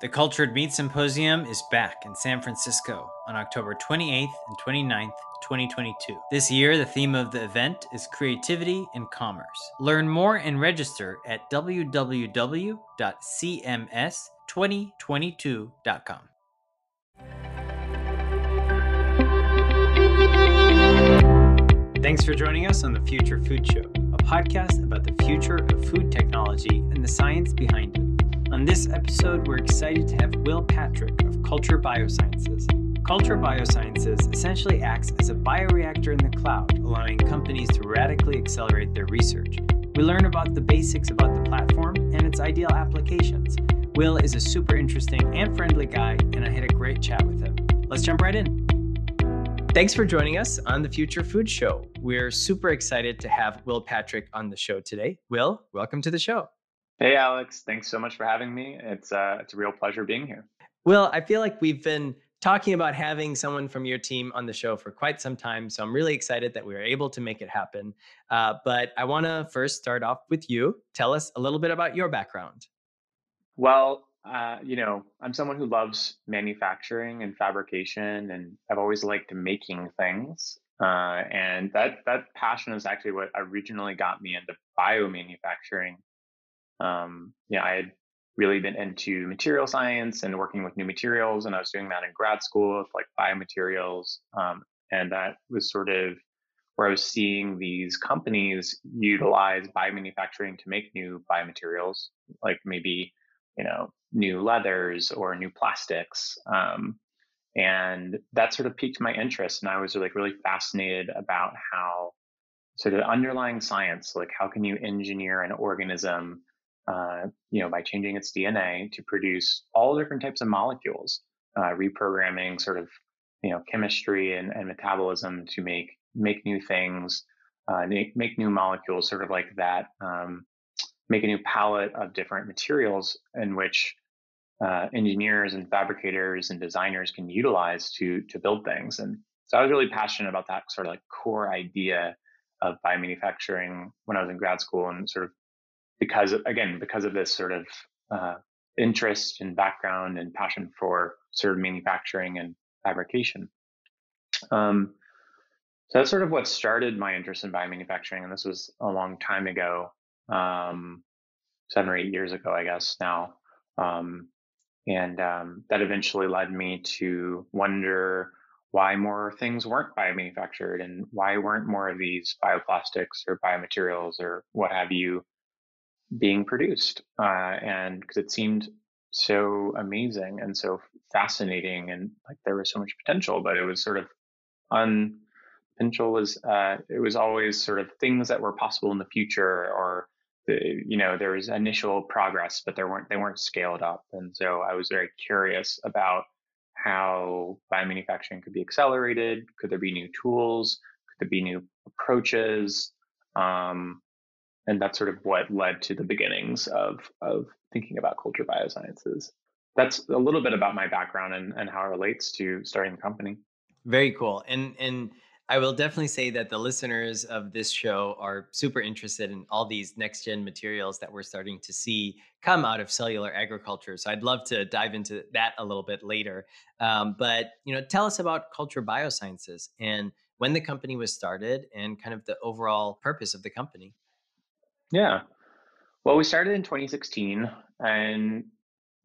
The Cultured Meat Symposium is back in San Francisco on October 28th and 29th, 2022. This year, the theme of the event is creativity and commerce. Learn more and register at www.cms2022.com. Thanks for joining us on the Future Food Show, a podcast about the future of food technology and the science behind it. On this episode, we're excited to have Will Patrick of Culture Biosciences. Culture Biosciences essentially acts as a bioreactor in the cloud, allowing companies to radically accelerate their research. We learn about the basics about the platform and its ideal applications. Will is a super interesting and friendly guy, and I had a great chat with him. Let's jump right in. Thanks for joining us on the Future Food Show. We're super excited to have Will Patrick on the show today. Will, welcome to the show. Hey, Alex. Thanks so much for having me. It's uh, it's a real pleasure being here. Well, I feel like we've been talking about having someone from your team on the show for quite some time, so I'm really excited that we were able to make it happen. Uh, but I want to first start off with you. Tell us a little bit about your background. Well, uh, you know, I'm someone who loves manufacturing and fabrication, and I've always liked making things. Uh, and that that passion is actually what originally got me into biomanufacturing um, yeah, I had really been into material science and working with new materials, and I was doing that in grad school with like biomaterials, um, and that was sort of where I was seeing these companies utilize biomanufacturing to make new biomaterials, like maybe you know new leathers or new plastics. Um, and that sort of piqued my interest, and I was like really fascinated about how sort of underlying science, like how can you engineer an organism uh, you know, by changing its DNA to produce all different types of molecules, uh, reprogramming sort of, you know, chemistry and, and metabolism to make make new things, uh, make, make new molecules, sort of like that, um, make a new palette of different materials in which uh, engineers and fabricators and designers can utilize to to build things. And so I was really passionate about that sort of like core idea of biomanufacturing when I was in grad school and sort of because again because of this sort of uh, interest and background and passion for sort of manufacturing and fabrication. Um, so that's sort of what started my interest in biomanufacturing, and this was a long time ago, um, seven or eight years ago, I guess now. Um, and um, that eventually led me to wonder why more things weren't biomanufactured and why weren't more of these bioplastics or biomaterials or what have you being produced uh, and because it seemed so amazing and so fascinating and like there was so much potential but it was sort of un potential was uh, it was always sort of things that were possible in the future or the, you know there was initial progress but there weren't they weren't scaled up and so i was very curious about how biomanufacturing could be accelerated. Could there be new tools? Could there be new approaches? Um, and that's sort of what led to the beginnings of of thinking about culture biosciences. That's a little bit about my background and, and how it relates to starting the company. Very cool. And and I will definitely say that the listeners of this show are super interested in all these next gen materials that we're starting to see come out of cellular agriculture. So I'd love to dive into that a little bit later. Um, but you know, tell us about Culture Biosciences and when the company was started and kind of the overall purpose of the company. Yeah. Well, we started in 2016 and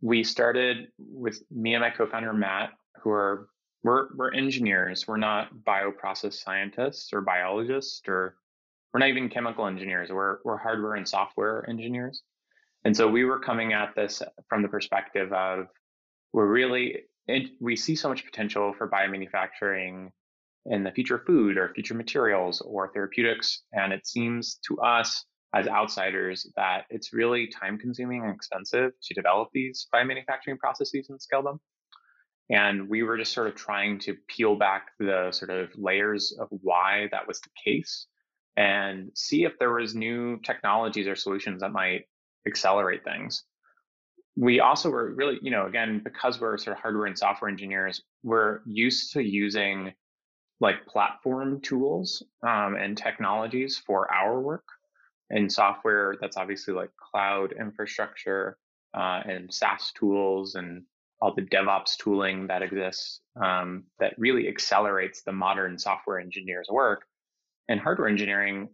we started with me and my co-founder Matt, who are we're we're engineers. We're not bioprocess scientists or biologists or we're not even chemical engineers. We're we're hardware and software engineers. And so we were coming at this from the perspective of we're really we see so much potential for biomanufacturing in the future food or future materials or therapeutics. And it seems to us as outsiders that it's really time consuming and expensive to develop these biomanufacturing processes and scale them. And we were just sort of trying to peel back the sort of layers of why that was the case and see if there was new technologies or solutions that might accelerate things. We also were really, you know, again, because we're sort of hardware and software engineers, we're used to using like platform tools um, and technologies for our work and software that's obviously like cloud infrastructure uh, and SaaS tools and all the DevOps tooling that exists um, that really accelerates the modern software engineer's work. And hardware engineering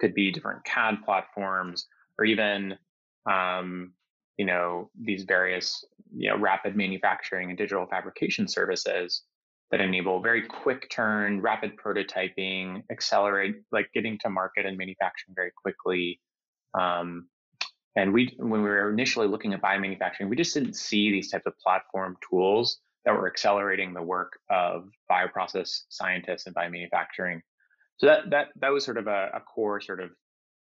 could be different CAD platforms or even um, you know these various you know rapid manufacturing and digital fabrication services that enable very quick turn, rapid prototyping, accelerate like getting to market and manufacturing very quickly. Um, and we, when we were initially looking at biomanufacturing, we just didn't see these types of platform tools that were accelerating the work of bioprocess scientists and biomanufacturing. So that that that was sort of a, a core sort of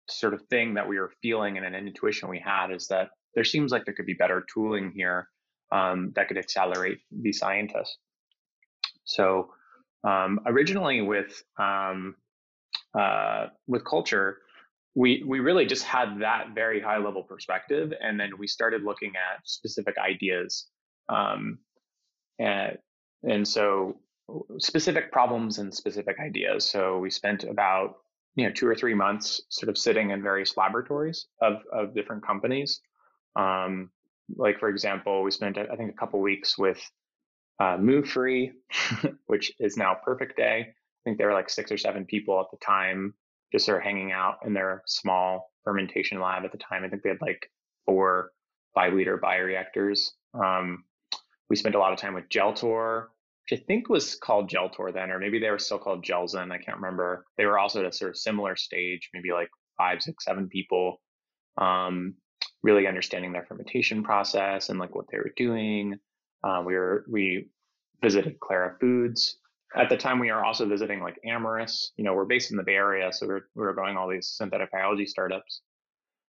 sort of thing that we were feeling and an intuition we had is that there seems like there could be better tooling here um, that could accelerate these scientists. So um, originally with um, uh, with culture, we we really just had that very high level perspective, and then we started looking at specific ideas, um, and and so specific problems and specific ideas. So we spent about you know two or three months sort of sitting in various laboratories of of different companies. Um, like for example, we spent I think a couple weeks with uh, Muufri, which is now Perfect Day. I think there were like six or seven people at the time just sort of hanging out in their small fermentation lab at the time. I think they had like four five liter bioreactors. Um, we spent a lot of time with Geltor, which I think was called Geltor then, or maybe they were still called Gelzen. I can't remember. They were also at a sort of similar stage, maybe like five, six, seven people, um, really understanding their fermentation process and like what they were doing. Uh, we were we visited Clara Foods, at the time we are also visiting like Amyris. You know, we're based in the Bay Area, so we're we are going all these synthetic biology startups.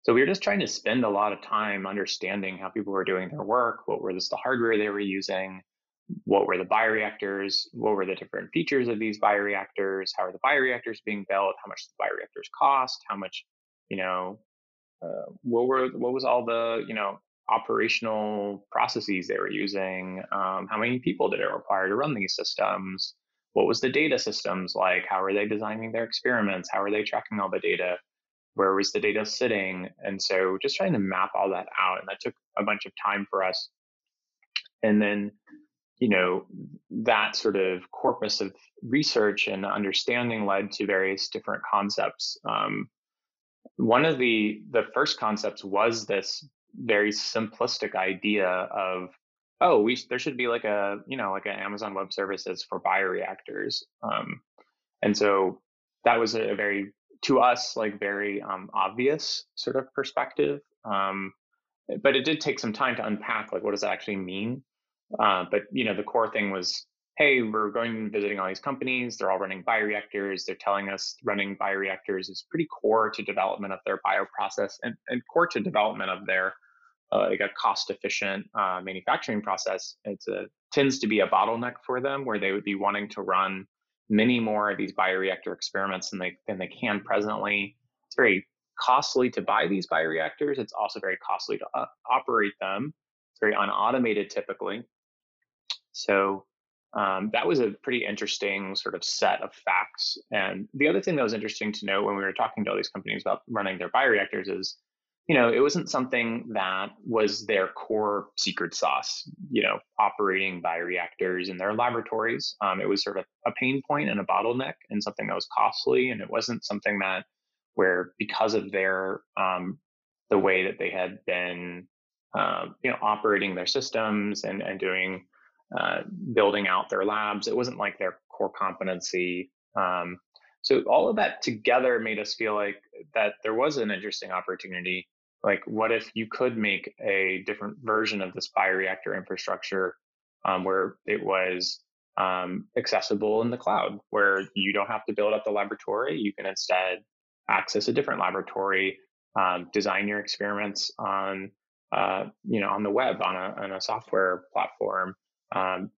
So we were just trying to spend a lot of time understanding how people were doing their work, what were this, the hardware they were using, what were the bioreactors, what were the different features of these bioreactors, how are the bioreactors being built, how much the bioreactors cost, how much, you know, uh, what were what was all the you know operational processes they were using, um, how many people did it require to run these systems, what was the data systems like? How are they designing their experiments? How are they tracking all the data? Where was the data sitting? And so just trying to map all that out. And that took a bunch of time for us. And then, you know, that sort of corpus of research and understanding led to various different concepts. Um, one of the the first concepts was this very simplistic idea of oh, we there should be like a you know like an Amazon Web Services for bioreactors, um, and so that was a very to us like very um, obvious sort of perspective. Um, but it did take some time to unpack like what does that actually mean. Uh, but you know the core thing was hey we're going and visiting all these companies they're all running bioreactors they're telling us running bioreactors is pretty core to development of their bioprocess and, and core to development of their uh, like a cost efficient uh, manufacturing process, it tends to be a bottleneck for them where they would be wanting to run many more of these bioreactor experiments than they than they can presently. It's very costly to buy these bioreactors. It's also very costly to uh, operate them. It's very unautomated typically. So um, that was a pretty interesting sort of set of facts. And the other thing that was interesting to note when we were talking to all these companies about running their bioreactors is you know, it wasn't something that was their core secret sauce, you know, operating bioreactors in their laboratories. Um, it was sort of a pain point and a bottleneck and something that was costly. And it wasn't something that where because of their, um, the way that they had been, uh, you know, operating their systems and, and doing, uh, building out their labs, it wasn't like their core competency. Um, so all of that together made us feel like that there was an interesting opportunity. Like what if you could make a different version of this bioreactor infrastructure um, where it was um, accessible in the cloud where you don't have to build up the laboratory. You can instead access a different laboratory um, design your experiments on uh, you know on the web on a, on a software platform um,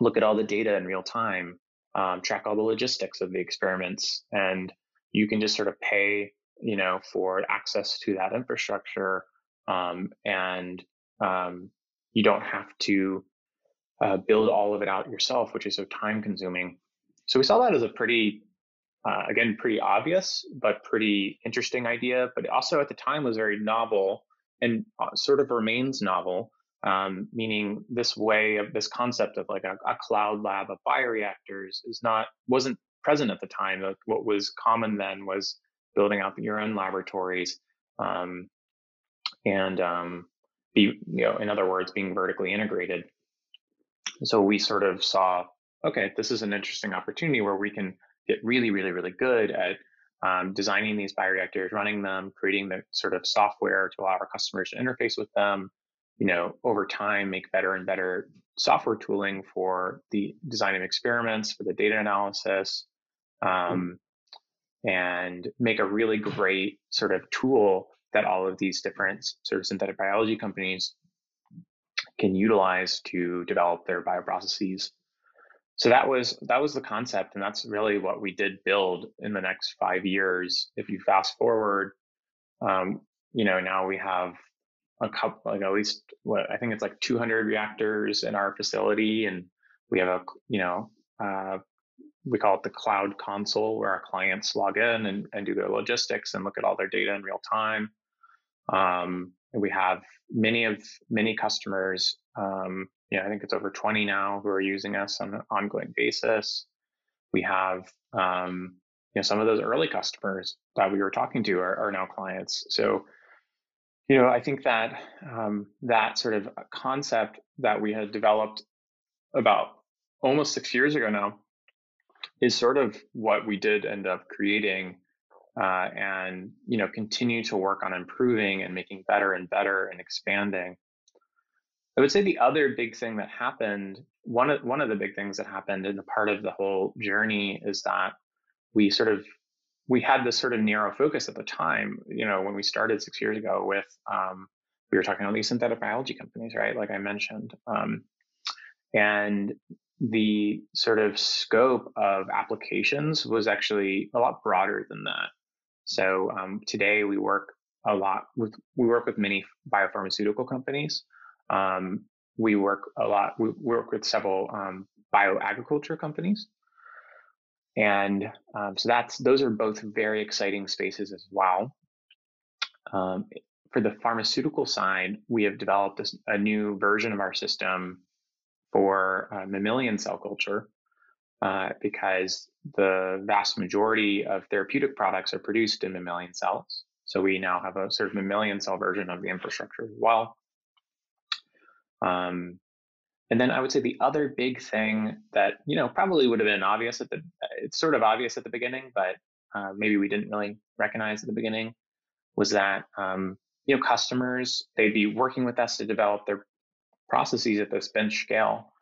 look at all the data in real time um, track all the logistics of the experiments and you can just sort of pay you know, for access to that infrastructure. Um, and um, you don't have to uh, build all of it out yourself, which is so time consuming. So we saw that as a pretty, uh, again, pretty obvious, but pretty interesting idea. But also at the time was very novel and uh, sort of remains novel, um, meaning this way of this concept of like a, a, cloud lab of bioreactors is not wasn't present at the time. Like what was common then was building out your own laboratories um, and um, be you know in other words being vertically integrated. So we sort of saw okay, this is an interesting opportunity where we can get really, really, really good at um, designing these bioreactors, running them, creating the sort of software to allow our customers to interface with them. You know, over time, make better and better software tooling for the design of experiments, for the data analysis, um, and make a really great sort of tool that all of these different sort of synthetic biology companies can utilize to develop their bioprocesses. So that was that was the concept and that's really what we did build in the next five years. If you fast forward um, you know now we have a couple like at least what i think it's like 200 reactors in our facility and we have a you know uh, we call it the cloud console where our clients log in and, and do their logistics and look at all their data in real time um, and we have many of many customers um, yeah, I think it's over 20 now who are using us on an ongoing basis. We have, um, you know, some of those early customers that we were talking to are, are now clients. So, you know, I think that um, that sort of concept that we had developed about almost six years ago now is sort of what we did end up creating uh, and you know continue to work on improving and making better and better and expanding. I would say the other big thing that happened, one of one of the big things that happened in the part of the whole journey is that we sort of we had this sort of narrow focus at the time. You know, when we started six years ago with um, we were talking about these synthetic biology companies, right? Like I mentioned, um, and the sort of scope of applications was actually a lot broader than that. So um, today we work a lot with we work with many biopharmaceutical companies um, we work a lot. We work with several um, bioagriculture companies, and um, so that's those are both very exciting spaces as well. Um, for the pharmaceutical side, we have developed this, a new version of our system for uh, mammalian cell culture uh, because the vast majority of therapeutic products are produced in mammalian cells. So we now have a sort of mammalian cell version of the infrastructure as well. Um, and then I would say the other big thing that you know probably would have been obvious at the it's sort of obvious at the beginning, but uh, maybe we didn't really recognize at the beginning was that um, you know customers they'd be working with us to develop their processes at this bench scale,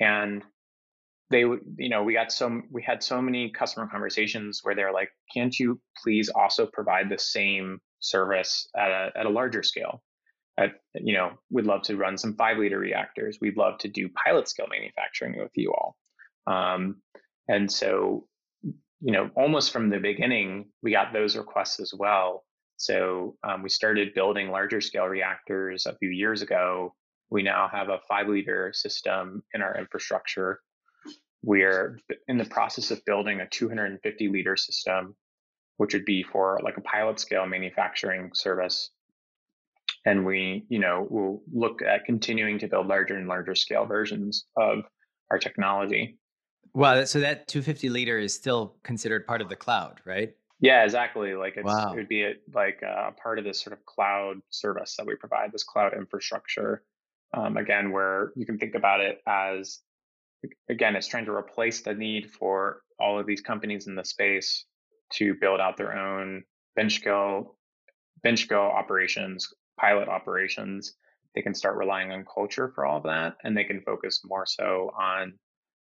and they would you know we got so we had so many customer conversations where they're like, can't you please also provide the same service at a at a larger scale? I, you know, we'd love to run some five liter reactors. We'd love to do pilot scale manufacturing with you all. Um, and so, you know, almost from the beginning, we got those requests as well. So um, we started building larger scale reactors a few years ago. We now have a five liter system in our infrastructure. We're in the process of building a 250 liter system, which would be for like a pilot scale manufacturing service and we you know will look at continuing to build larger and larger scale versions of our technology. Wow so that 250 liter is still considered part of the cloud right? Yeah exactly like wow. it would be a, like a part of this sort of cloud service that we provide this cloud infrastructure. Um, again where you can think about it as again it's trying to replace the need for all of these companies in the space to build out their own bench scale bench scale operations pilot operations, they can start relying on culture for all of that, and they can focus more so on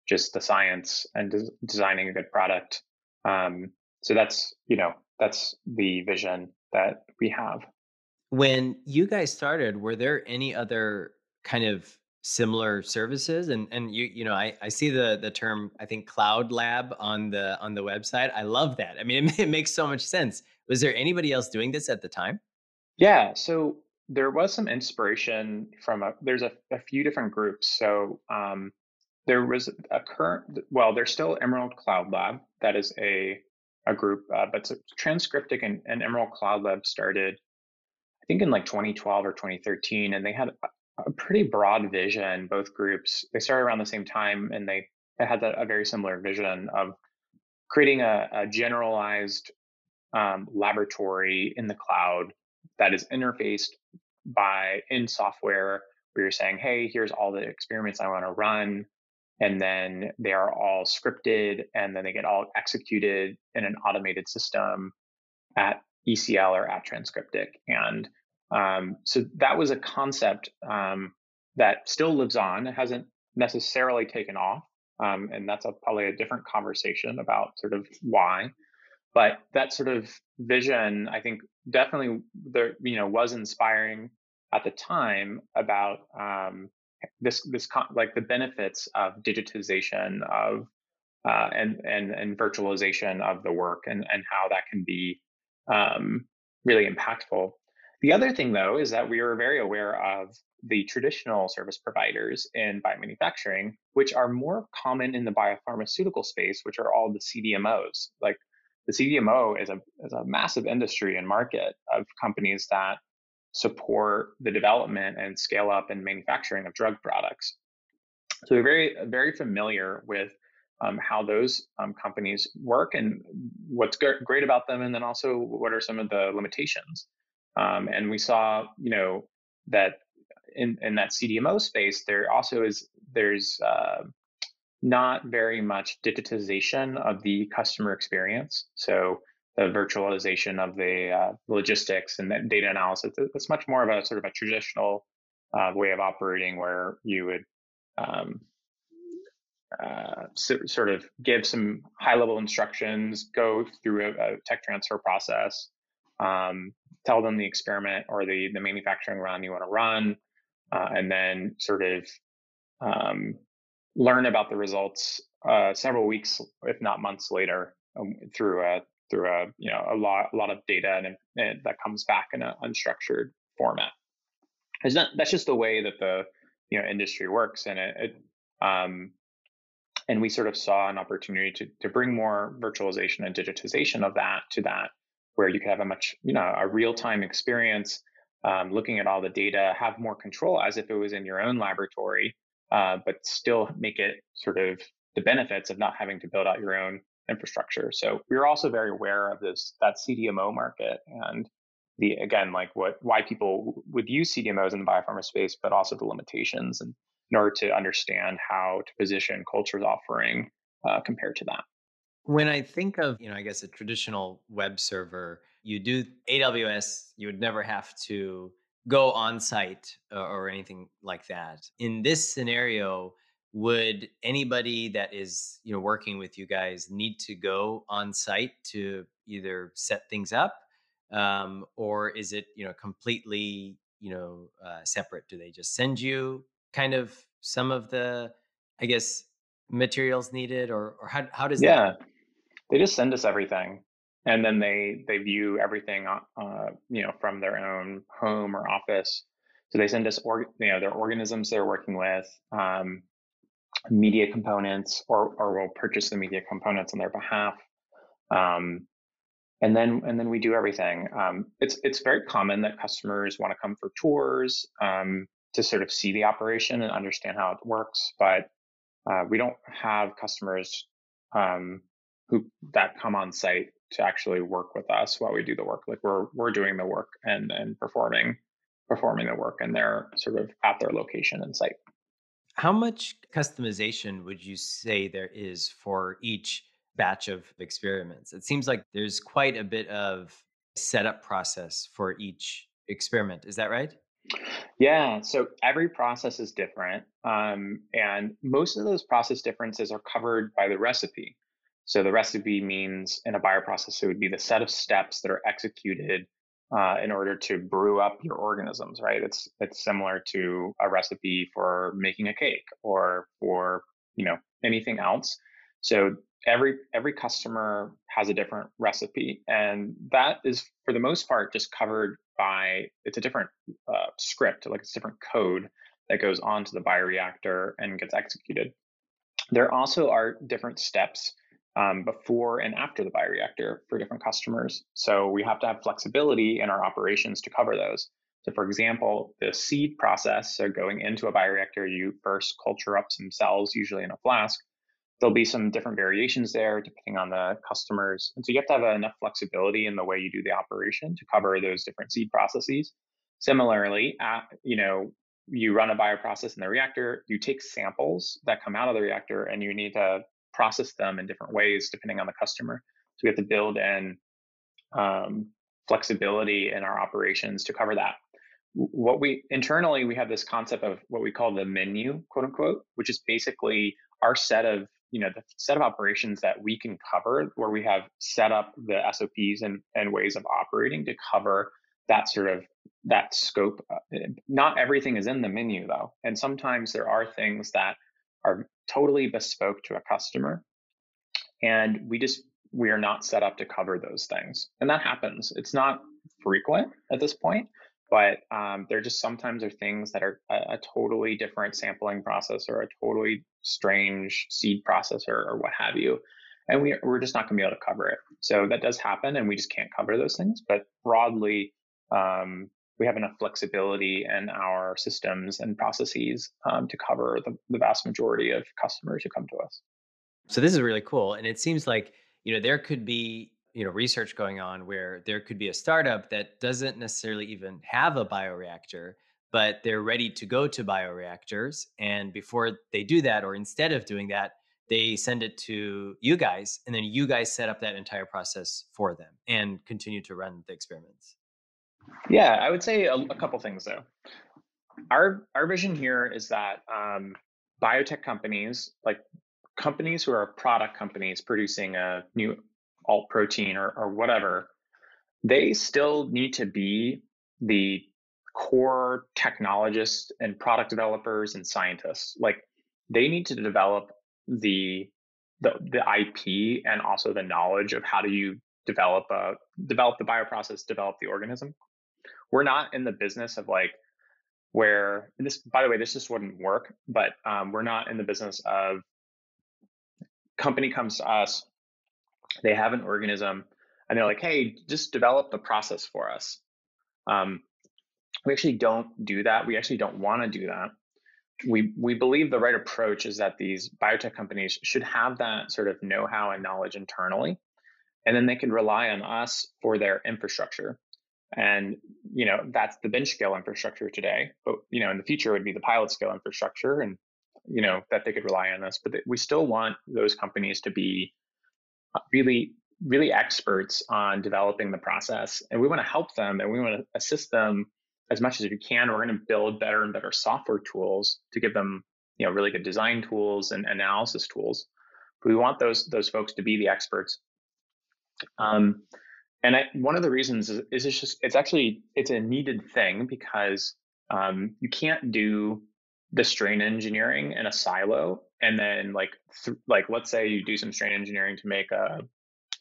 just the science and des- designing a good product. Um, so that's you know that's the vision that we have. When you guys started, were there any other kind of similar services? And and you you know I, I see the the term i think cloud lab on the on the website. I love that. I mean it, it makes so much sense. Was there anybody else doing this at the time? Yeah, so there was some inspiration from a there's a, a few different groups. So um, there was a current well, there's still Emerald Cloud Lab. That is a a group, uh, but Transcriptic and, and Emerald Cloud Lab started, I think in like 2012 or 2013, and they had a, pretty broad vision. Both groups they started around the same time, and they, they had a, a very similar vision of creating a, a generalized um, laboratory in the cloud that is interfaced by in software where you're saying, hey, here's all the experiments I want to run. And then they are all scripted and then they get all executed in an automated system at ECL or at Transcriptic. And um, so that was a concept um, that still lives on. It hasn't necessarily taken off. Um, and that's a, probably a different conversation about sort of why. But that sort of vision, I think, definitely there, you know, was inspiring at the time about um, this this like the benefits of digitization of uh, and and and virtualization of the work and and how that can be um, really impactful. The other thing though is that we were very aware of the traditional service providers in biomanufacturing, which are more common in the biopharmaceutical space, which are all the CDMOs. Like the CDMO is a is a massive industry and market of companies that support the development and scale up and manufacturing of drug products. So we're very very familiar with um, how those um, companies work and what's great about them, and then also what are some of the limitations. Um, and we saw, you know, that in in that CDMO space, there also is there's uh, not very much digitization of the customer experience. So the virtualization of the uh, logistics and data analysis. It's much more of a sort of a traditional uh, way of operating where you would um, uh, so, sort of give some high level instructions, go through a, a tech transfer process, um, tell them the experiment or the, the manufacturing run you want to run, uh, and then sort of um, learn about the results uh, several weeks, if not months later, um, through a through a you know a lot a lot of data and, and that comes back in an unstructured format. It's not, that's just the way that the you know industry works, and it, it um, and we sort of saw an opportunity to to bring more virtualization and digitization of that to that, where you could have a much you know a real time experience, um, looking at all the data, have more control as if it was in your own laboratory, uh, but still make it sort of the benefits of not having to build out your own infrastructure. So we are also very aware of this that CDMO market and the again like what why people would use CDMOs in the biopharma space, but also the limitations and in order to understand how to position Culture's offering uh, compared to that. When I think of you know I guess a traditional web server, you do AWS, you would never have to go on site or, or anything like that. In this scenario, would anybody that is you know working with you guys need to go on site to either set things up um, or is it you know completely you know uh, separate? Do they just send you kind of some of the i guess materials needed or or how, how does yeah. That they just send us everything and then they they view everything uh, you know from their own home or office so they send us you know their organisms they're working with um, media components or, or we'll purchase the media components on their behalf. Um, and then and then we do everything. Um, it's it's very common that customers want to come for tours um, to sort of see the operation and understand how it works, but uh, we don't have customers um, who that come on site to actually work with us while we do the work. Like we're we're doing the work and and performing performing the work, and they're sort of at their location and site. How much customization would you say there is for each batch of experiments? It seems like there's quite a bit of setup process for each experiment. Is that right? Yeah, so every process is different. Um, and most of those process differences are covered by the recipe. So the recipe means in a bioprocess, it would be the set of steps that are executed uh, in order to brew up your organisms, right? It's it's similar to a recipe for making a cake or for you know anything else. So every every customer has a different recipe, and that is for the most part just covered by it's a different uh, script, like it's different code that goes onto the bioreactor and gets executed. There also are different steps um, before and after the bioreactor for different customers. So we have to have flexibility in our operations to cover those. So, for example, the seed process, so going into a bioreactor, you first culture up some cells, usually in a flask. There'll be some different variations there depending on the customers. And so you have to have enough flexibility in the way you do the operation to cover those different seed processes. Similarly, at, you know, you run a bioprocess in the reactor, you take samples that come out of the reactor and you need to process them in different ways depending on the customer. So we have to build in um, flexibility in our operations to cover that. What we internally we have this concept of what we call the menu, quote unquote, which is basically our set of you know the set of operations that we can cover, where we have set up the SOPs and, and ways of operating to cover that sort of that scope. Uh, not everything is in the menu though, and sometimes there are things that are totally bespoke to a customer. And we just, we are not set up to cover those things. And that happens. It's not frequent at this point, but um, there just sometimes are things that are a, a, totally different sampling process or a totally strange seed process or, or what have you. And we, we're just not going to be able to cover it. So that does happen, and we just can't cover those things. But broadly, um, we have enough flexibility in our systems and processes um, to cover the, the vast majority of customers who come to us. So this is really cool, and it seems like you know there could be you know research going on where there could be a startup that doesn't necessarily even have a bioreactor but they're ready to go to bioreactors and before they do that or instead of doing that they send it to you guys and then you guys set up that entire process for them and continue to run the experiments yeah, I would say a, a couple things though. Our our vision here is that um, biotech companies, like companies who are product companies producing a new alt protein or, or whatever, they still need to be the core technologists and product developers and scientists. Like they need to develop the the the IP and also the knowledge of how do you develop a develop the bioprocess, develop the organism we're not in the business of like where this by the way this just wouldn't work but um, we're not in the business of company comes to us they have an organism and they're like hey just develop the process for us. Um, we actually don't do that we actually don't want to do that. We we believe the right approach is that these biotech companies should have that sort of know-how and knowledge internally and then they can rely on us for their infrastructure and you know that's the bench scale infrastructure today. But you know in the future would be the pilot scale infrastructure, and you know that they could rely on us. But we still want those companies to be uh, really really experts on developing the process, and we want to help them and we want to assist them as much as we can. We're going to build better and better software tools to give them you know really good design tools and analysis tools. But we want those those folks to be the experts. Um, and I, one of the reasons is, is, it's just it's actually it's a needed thing because um, you can't do the strain engineering in a silo and then like th- like let's say you do some strain engineering to make a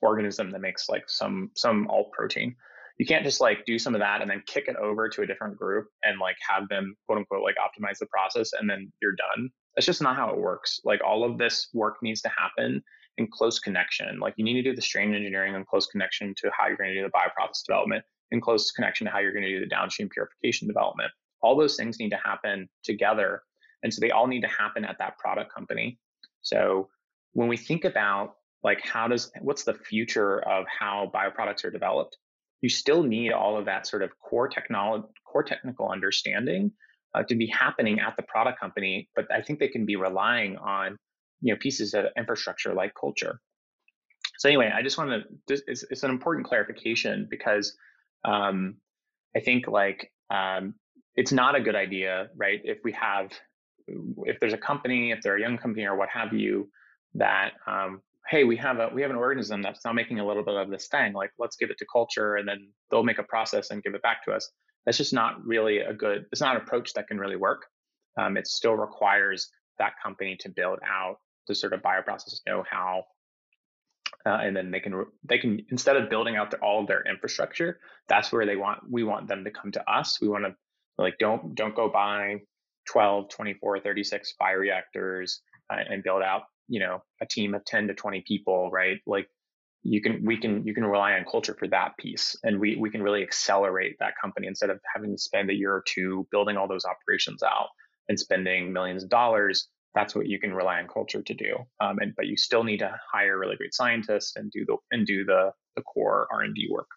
organism that makes like some some alt protein. You can't just like do some of that and then kick it over to a different group and like have them quote unquote like optimize the process and then you're done. That's just not how it works. Like all of this work needs to happen in close connection. Like you need to do the strain engineering in close connection to how you're going to do the bioprocess development, in close connection to how you're going to do the downstream purification development. All those things need to happen together. And so they all need to happen at that product company. So when we think about like how does what's the future of how bioproducts are developed, you still need all of that sort of core technology, core technical understanding uh, to be happening at the product company. But I think they can be relying on you know pieces of infrastructure like culture. So anyway, I just want to. It's, it's an important clarification because um, I think like um, it's not a good idea, right? If we have, if there's a company, if they're a young company or what have you, that um, hey, we have a we have an organism that's now making a little bit of this thing. Like let's give it to culture, and then they'll make a process and give it back to us. That's just not really a good. It's not an approach that can really work. Um, it still requires that company to build out the sort of bioprocess know-how uh, and then they can they can instead of building out their, all of their infrastructure that's where they want we want them to come to us. We want to like don't don't go buy 12 24 36 bioreactors uh, and build out you know a team of 10 to 20 people right? Like you can we can you can rely on culture for that piece and we we can really accelerate that company instead of having to spend a year or two building all those operations out and spending millions of dollars that's what you can rely on culture to do um, and but you still need to hire really great scientists and do the and do the the core r&d work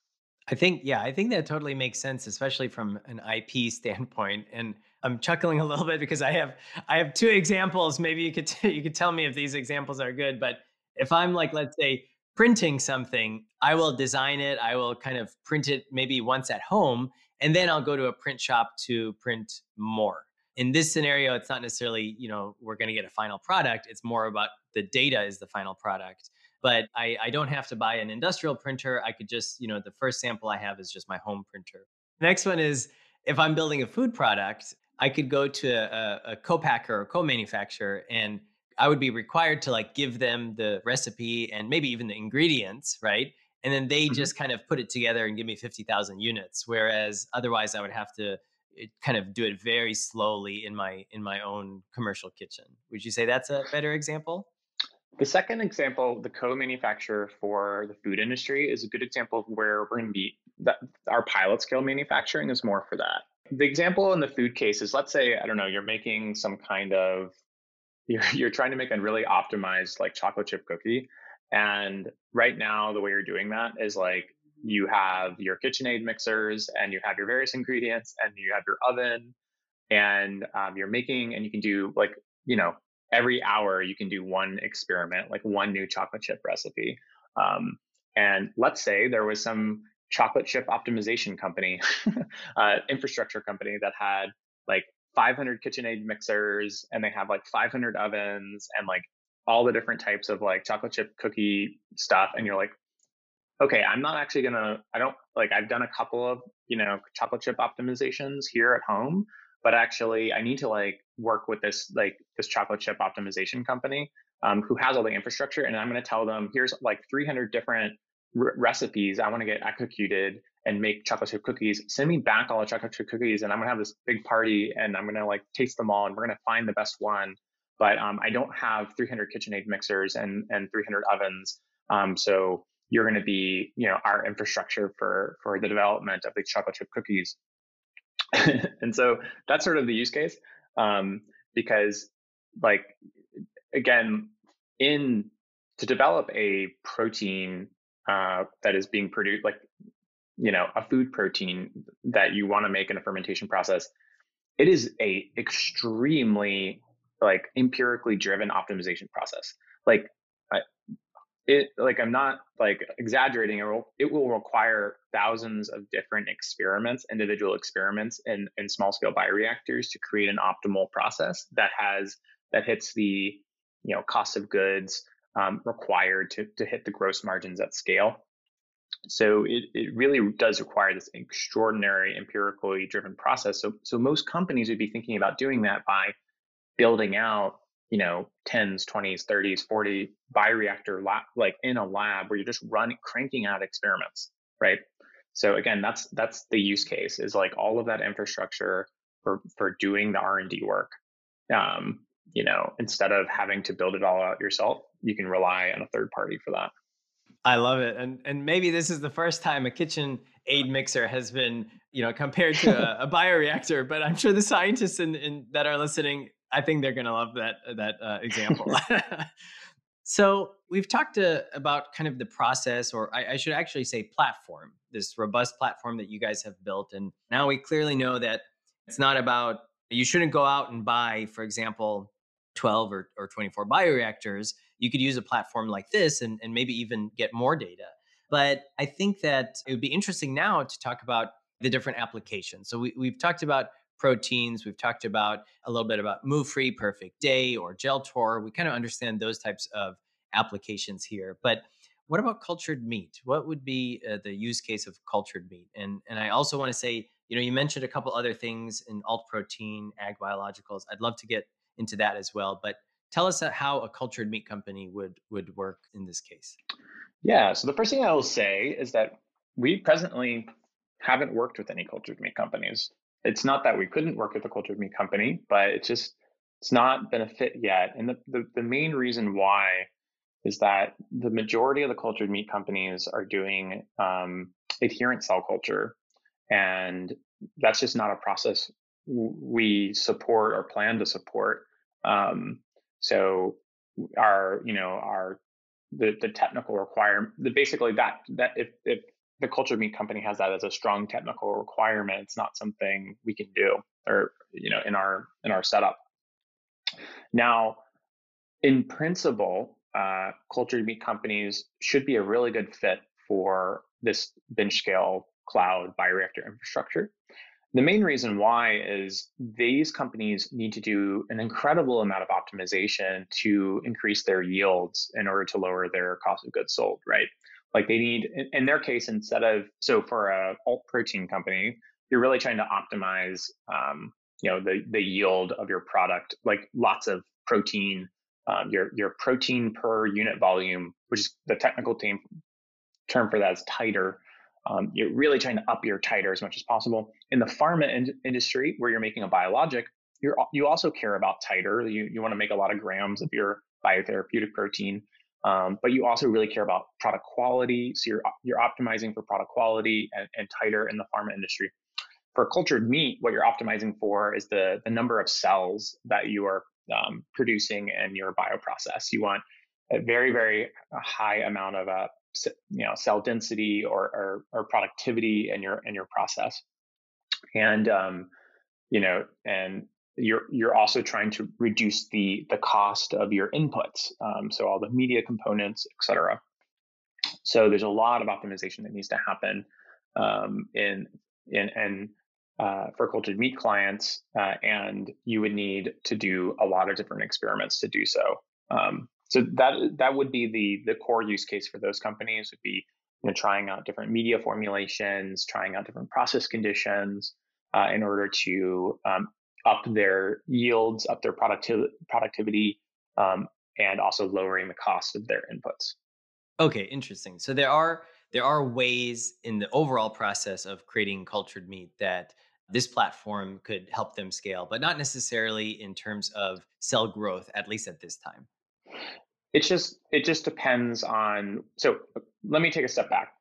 I think, yeah, I think that totally makes sense, especially from an IP standpoint. And I'm chuckling a little bit because I have I have two examples. Maybe you could t- you could tell me if these examples are good. But if I'm like, let's say, printing something, I will design it. I will kind of print it maybe once at home, and then I'll go to a print shop to print more. In this scenario, it's not necessarily you know we're going to get a final product. It's more about the data is the final product but I, I don't have to buy an industrial printer. I could just, you know, the first sample I have is just my home printer. Next one is if I'm building a food product, I could go to a, a co-packer or co-manufacturer and I would be required to like give them the recipe and maybe even the ingredients, right? And then they mm-hmm. just kind of put it together and give me 50,000 units. Whereas otherwise I would have to eh, kind of do it very slowly in my in my own commercial kitchen. Would you say that's a better example? The second example, the co-manufacturer for the food industry, is a good example of where we're going to be. That our pilot scale manufacturing is more for that. The example in the food case is, let's say, I don't know, you're making some kind of, you're you're trying to make a really optimized like chocolate chip cookie, and right now the way you're doing that is like you have your KitchenAid mixers and you have your various ingredients and you have your oven and um, you're making and you can do like you know every hour you can do one experiment, like one new chocolate chip recipe. Um, and let's say there was some chocolate chip optimization company, uh, infrastructure company that had like 500 KitchenAid mixers and they have like 500 ovens and like all the different types of like chocolate chip cookie stuff. And you're like, okay, I'm not actually gonna, I don't like, I've done a couple of, you know, chocolate chip optimizations here at home, but actually I need to like work with this like this chocolate chip optimization company um, who has all the infrastructure, and I'm to tell them here's like 300 different recipes I want to get executed and make chocolate chip cookies. Send me back all the chocolate chip cookies, and I'm to have this big party, and I'm to like taste them all, and we're to find the best one. But um, I don't have 300 KitchenAid mixers and and 300 ovens, um, so you're going to be you know our infrastructure for for the development of these chocolate chip cookies. And so that's sort of the use case um, because like again in to develop a protein uh, that is being produced like you know a food protein that you want to make in a fermentation process it is a extremely like empirically driven optimization process. Like it like i'm not like exaggerating it will, it will require thousands of different experiments individual experiments in, in small scale bioreactors to create an optimal process that has that hits the you know cost of goods um, required to, to hit the gross margins at scale. So it, it really does require this extraordinary empirically driven process. So so most companies would be thinking about doing that by building out you know 10s 20s 30s 40 bioreactor lab like in a lab where you're just running cranking out experiments right? So again that's that's the use case is like all of that infrastructure for for doing the r&d work. Um, you know instead of having to build it all out yourself you can rely on a third party for that. I love it and and maybe this is the first time a kitchen aid mixer has been you know compared to a, a bioreactor but i'm sure the scientists in, in, that are listening I think they're going to love that uh, that uh, example. so we've talked uh, about kind of the process, or I, I, should actually say platform, this robust platform that you guys have built, and now we clearly know that it's not about you shouldn't go out and buy, for example, 12 or, or 24 bioreactors. You could use a platform like this and, and maybe even get more data. But I think that it would be interesting now to talk about the different applications. So we, we've talked about proteins. We've talked about a little bit about Muufri, Perfect Day, or Geltor. We kind of understand those types of applications here. But what about cultured meat? What would be uh, the use case of cultured meat? And and I also want to say, you know, you mentioned a couple other things in alt protein, ag biologicals. I'd love to get into that as well. But tell us uh, how a cultured meat company would would work in this case. Yeah. So the first thing I will say is that we presently haven't worked with any cultured meat companies it's not that we couldn't work with a cultured meat company, but it's just it's not been a fit yet. And the, the, the main reason why is that the majority of the cultured meat companies are doing um, adherent cell culture. And that's just not a process we support or plan to support. Um, so our, you know, our the the technical requirement, the basically that that if if the cultured meat company has that as a strong technical requirement, it's not something we can do or you know in our in our setup. Now, in principle, uh, cultured meat companies should be a really good fit for this bench scale cloud bioreactor infrastructure. The main reason why is these companies need to do an incredible amount of optimization to increase their yields in order to lower their cost of goods sold, right? Like they need, in their case, instead of, so for a alt protein company, you're really trying to optimize, um, you know, the, the yield of your product, like lots of protein, um, your, your protein per unit volume, which is the technical term, term for that is titer. Um, you're really trying to up your titer as much as possible. In the pharma in- industry, where you're making a biologic, you're, you also care about titer. You, you want to make a lot of grams of your biotherapeutic protein. Um, but you also really care about product quality. So you're, you're optimizing for product quality and, and titer in the pharma industry. For cultured meat, what you're optimizing for is the, the number of cells that you are um, producing in your bioprocess. You want a very, very high amount of uh, you know cell density or, or, or productivity in your in your process, and um, you know and you're you're also trying to reduce the the cost of your inputs, um, so all the media components, et cetera. So there's a lot of optimization that needs to happen um, in in and uh, for cultured meat clients, uh, and you would need to do a lot of different experiments to do so. Um, so that that would be the the core use case for those companies would be you know, trying out different media formulations, trying out different process conditions uh, in order to um, up their yields, up their producti- productivity, um, and also lowering the cost of their inputs. Okay, interesting. So there are there are ways in the overall process of creating cultured meat that this platform could help them scale, but not necessarily in terms of cell growth, at least at this time. It's just it just depends on. So let me take a step back.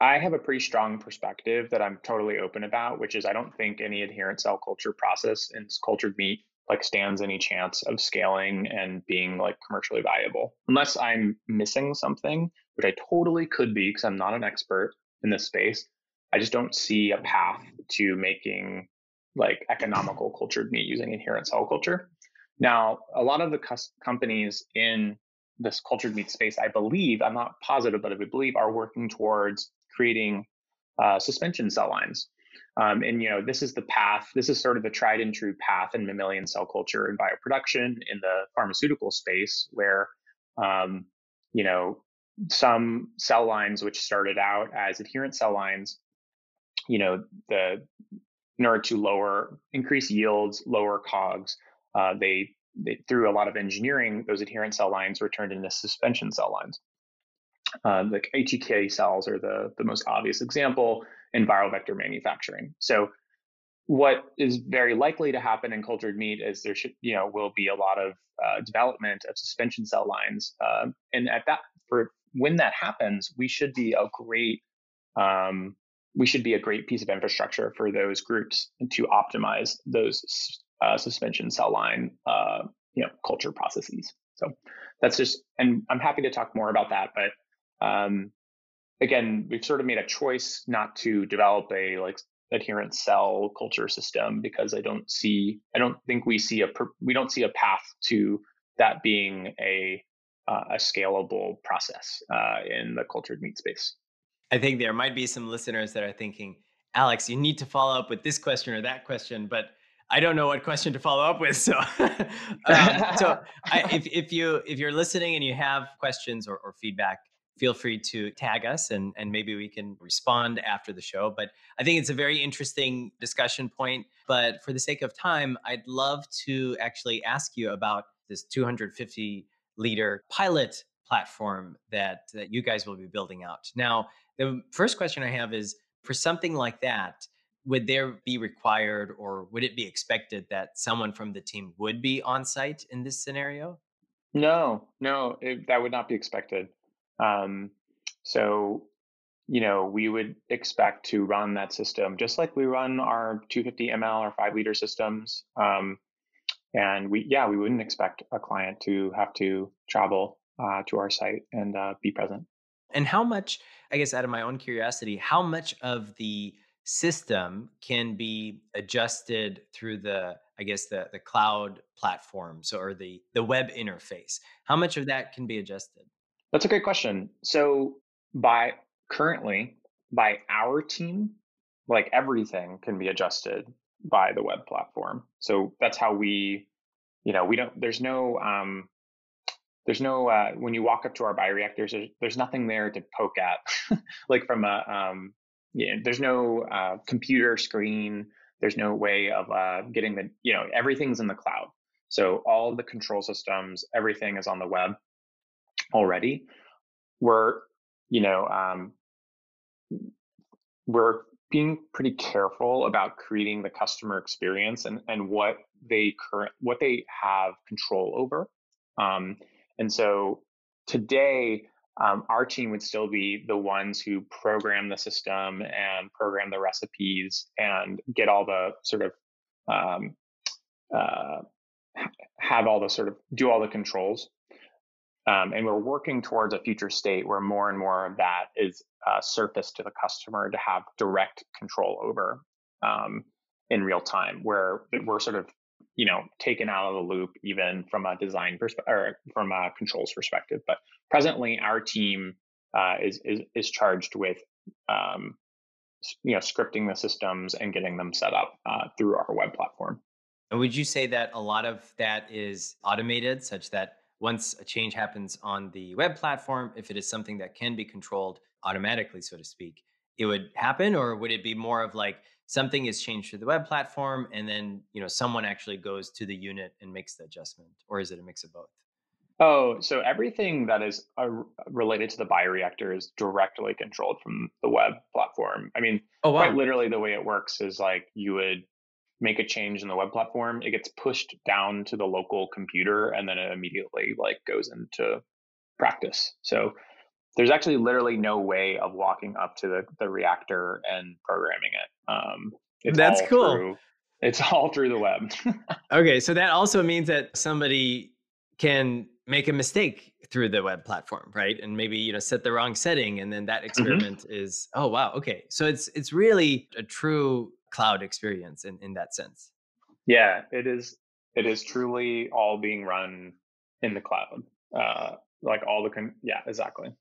I have a pretty strong perspective that I'm totally open about, which is I don't think any adherent cell culture process in cultured meat like stands any chance of scaling and being like commercially viable unless I'm missing something, which I totally could be because I'm not an expert in this space. I just don't see a path to making like economical cultured meat using adherent cell culture. Now, a lot of the companies in this cultured meat space, I believe, I'm not positive, but I believe, are working towards creating uh, suspension cell lines. Um, and you know, this is the path. This is sort of the tried and true path in mammalian cell culture and bioproduction in the pharmaceutical space, where um, you know some cell lines which started out as adherent cell lines, you know, the in order to lower increase yields, lower COGS, uh, they, they through a lot of engineering, those adherent cell lines were turned into suspension cell lines. Um, like HEK cells are the, the most obvious example in viral vector manufacturing. So what is very likely to happen in cultured meat is there should, you know, will be a lot of uh, development of suspension cell lines. Uh, and at that, for when that happens, we should be a great, um, we should be a great piece of infrastructure for those groups to optimize those uh, suspension cell line, uh, you know, culture processes. So that's just, and I'm happy to talk more about that, but um, again, we've sort of made a choice not to develop a like adherent cell culture system because I don't see, I don't think we see a, we don't see a path to that being a uh, a scalable process uh, in the cultured meat space. I think there might be some listeners that are thinking, Alex, you need to follow up with this question or that question, but I don't know what question to follow up with. So, um, so I, if if you if you're listening and you have questions or, or feedback, feel free to tag us and, and maybe we can respond after the show. But I think it's a very interesting discussion point. But for the sake of time, I'd love to actually ask you about this 250 liter pilot platform that, that you guys will be building out. Now, the first question I have is for something like that, would there be required or would it be expected that someone from the team would be on site in this scenario? No, no, it, that would not be expected. Um, so, you know, we would expect to run that system just like we run our 250 ml or five liter systems. Um, and we, yeah, we wouldn't expect a client to have to travel uh, to our site and uh, be present. And how much, I guess, out of my own curiosity, how much of the system can be adjusted through the i guess the the cloud platforms or the the web interface how much of that can be adjusted that's a great question so by currently by our team like everything can be adjusted by the web platform so that's how we you know we don't there's no um there's no uh, when you walk up to our bioreactors there's, there's nothing there to poke at like from a um, yeah, there's no uh, computer screen. There's no way of uh, getting the, you know, everything's in the cloud. So all the control systems, everything is on the web already. We're, you know, um, we're being pretty careful about creating the customer experience and, and what they current what they have control over. Um, and so today, um, our team would still be the ones who program the system and program the recipes and get all the sort of um, uh, have all the sort of do all the controls. Um, and we're working towards a future state where more and more of that is uh, surfaced to the customer to have direct control over um, in real time, where we're sort of you know taken out of the loop even from a design perspective or from a controls perspective. But presently our team uh, is, is is charged with um, you know scripting the systems and getting them set up uh, through our web platform. And would you say that a lot of that is automated such that once a change happens on the web platform if it is something that can be controlled automatically so to speak it would happen or would it be more of like something is changed to the web platform and then you know someone actually goes to the unit and makes the adjustment or is it a mix of both oh so everything that is uh, related to the bioreactor is directly controlled from the web platform i mean oh, wow. quite literally the way it works is like you would make a change in the web platform it gets pushed down to the local computer and then it immediately like goes into practice so there's actually literally no way of walking up to the, the reactor and programming it. Um, That's cool. Through, it's all through the web. okay, so that also means that somebody can make a mistake through the web platform, right? And maybe you know set the wrong setting, and then that mm-hmm. experiment mm-hmm. is oh wow okay. So it's it's really a true cloud experience in in that sense. Yeah, it is. It is truly all being run in the cloud. Uh, like all the con- yeah, exactly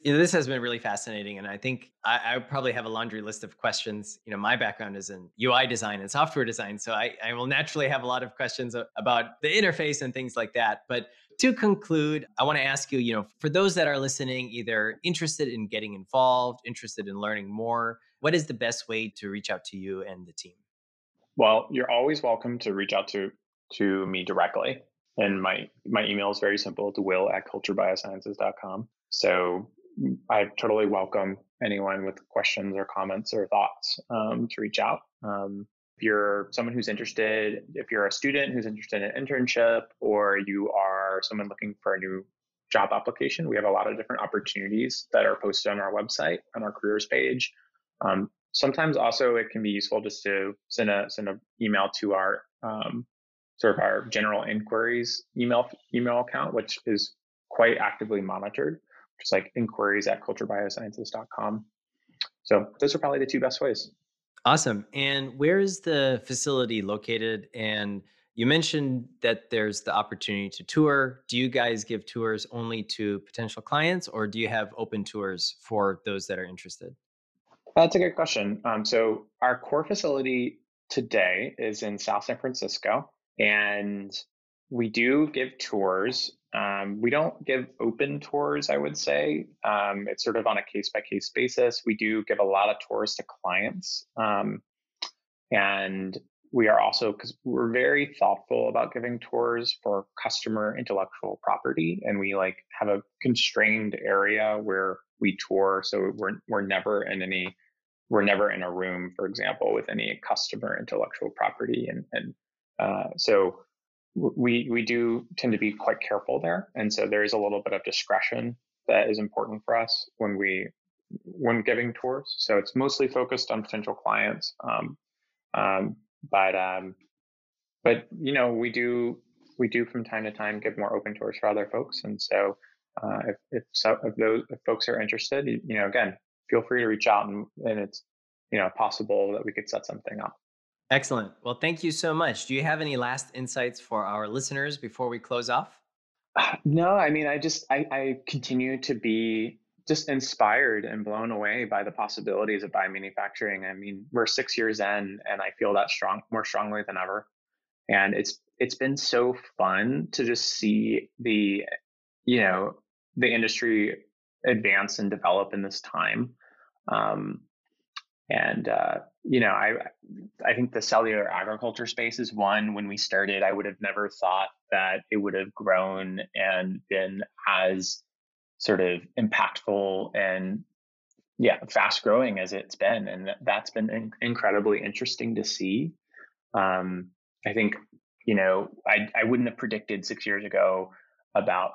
you know, this has been really fascinating, and I think I, I, probably have a laundry list of questions. You know, my background is in UI design and software design, so I, I will naturally have a lot of questions about the interface and things like that. But to conclude, I want to ask you, you know, for those that are listening, either interested in getting involved, interested in learning more, what is the best way to reach out to you and the team? Well, you're always welcome to reach out to to me directly. And my my email is very simple to will at culturebiosciences.com. So I totally welcome anyone with questions or comments or thoughts um, to reach out. Um, if you're someone who's interested, if you're a student who's interested in an internship, or you are someone looking for a new job application, we have a lot of different opportunities that are posted on our website on our careers page. Um, sometimes also it can be useful just to send a send an email to our um, sort of our general inquiries email email account, which is quite actively monitored just like inquiries at culturebiosciences.com. So those are probably the two best ways. Awesome. And where is the facility located? And you mentioned that there's the opportunity to tour. Do you guys give tours only to potential clients, or do you have open tours for those that are interested? That's a good question. Um, so, our core facility today is in South San Francisco, and we do give tours um, we don't give open tours, I would say. Um, it's sort of on a case by case basis. We do give a lot of tours to clients. Um, and we are also, because we're very thoughtful about giving tours for customer intellectual property. And we like have a constrained area where we tour. So we're, we're never in any we're never in a room, for example, with any customer intellectual property, and and uh, so we we do tend to be quite careful there, and so there is a little bit of discretion that is important for us when we when giving tours. So it's mostly focused on potential clients, um, um, but um, but you know we do we do from time to time give more open tours for other folks, and so uh, if if, so, if those if folks are interested, you, you know, again, feel free to reach out, and, and it's you know possible that we could set something up. Excellent. Well, thank you so much. Do you have any last insights for our listeners before we close off? No, I mean, I just I, I continue to be just inspired and blown away by the possibilities of biomanufacturing. I mean, we're six years in, and I feel that strong more strongly than ever. And it's it's been so fun to just see the, you know, the industry advance and develop in this time. Um, and uh, you know, I I think the cellular agriculture space is one. When we started, I would have never thought that it would have grown and been as sort of impactful and yeah, fast growing as it's been, and that's been in- incredibly interesting to see. Um, I think you know I I wouldn't have predicted six years ago about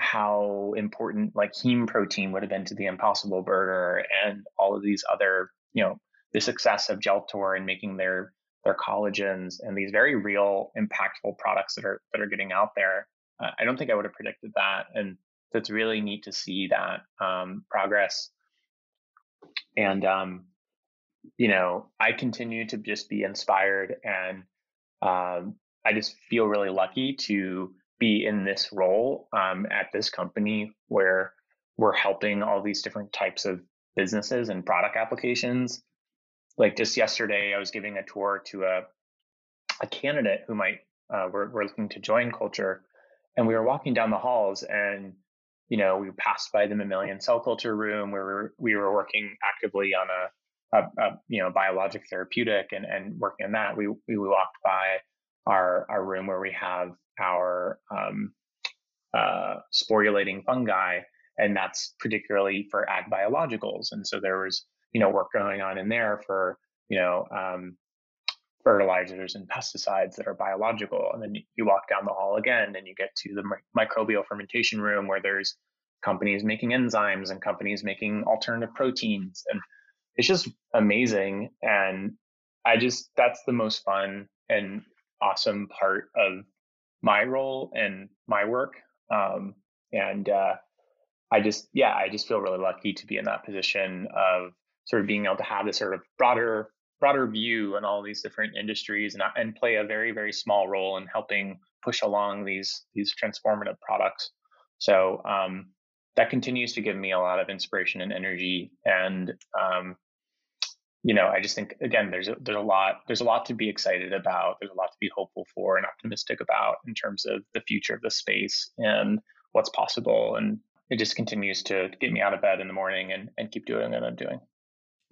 how important like heme protein would have been to the Impossible Burger and all of these other you know the success of Geltor and making their their collagens and these very real impactful products that are that are getting out there. Uh, I don't think I would have predicted that, and it's really neat to see that um, progress. And um, you know, I continue to just be inspired, and um, I just feel really lucky to be in this role um, at this company where we're helping all these different types of businesses and product applications. Like just yesterday, I was giving a tour to a a candidate who might uh, were, looking to join culture, and we were walking down the halls, and you know we passed by the mammalian cell culture room where we were, we were working actively on a, a, a, you know biologic therapeutic and and working on that. We we walked by our our room where we have our um, uh, sporulating fungi and that's particularly for ag biologicals. And so there was, you know, work going on in there for, you know, um, fertilizers and pesticides that are biological. And then you walk down the hall again and you get to the microbial fermentation room where there's companies making enzymes and companies making alternative proteins. And it's just amazing. And I just, that's the most fun and awesome part of my role and my work. Um, and, uh, I just, yeah, I just feel really lucky to be in that position of sort of being able to have this sort of broader, broader view on all these different industries and, and play a very, very small role in helping push along these, these transformative products. So, um, that continues to give me a lot of inspiration and energy. And, um, you know, I just think again, there's a, there's a lot there's a lot to be excited about. There's a lot to be hopeful for and optimistic about in terms of the future of the space and what's possible. And it just continues to get me out of bed in the morning and, and keep doing what I'm doing.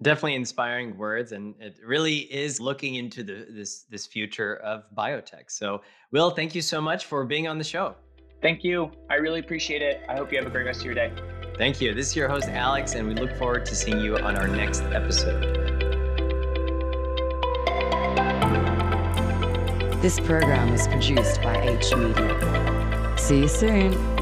Definitely inspiring words, and it really is looking into the, this this future of biotech. So, Will, thank you so much for being on the show. Thank you. I really appreciate it. I hope you have a great rest of your day. Thank you. This is your host, Alex, and we look forward to seeing you on our next episode. This program was produced by H Media. See you soon.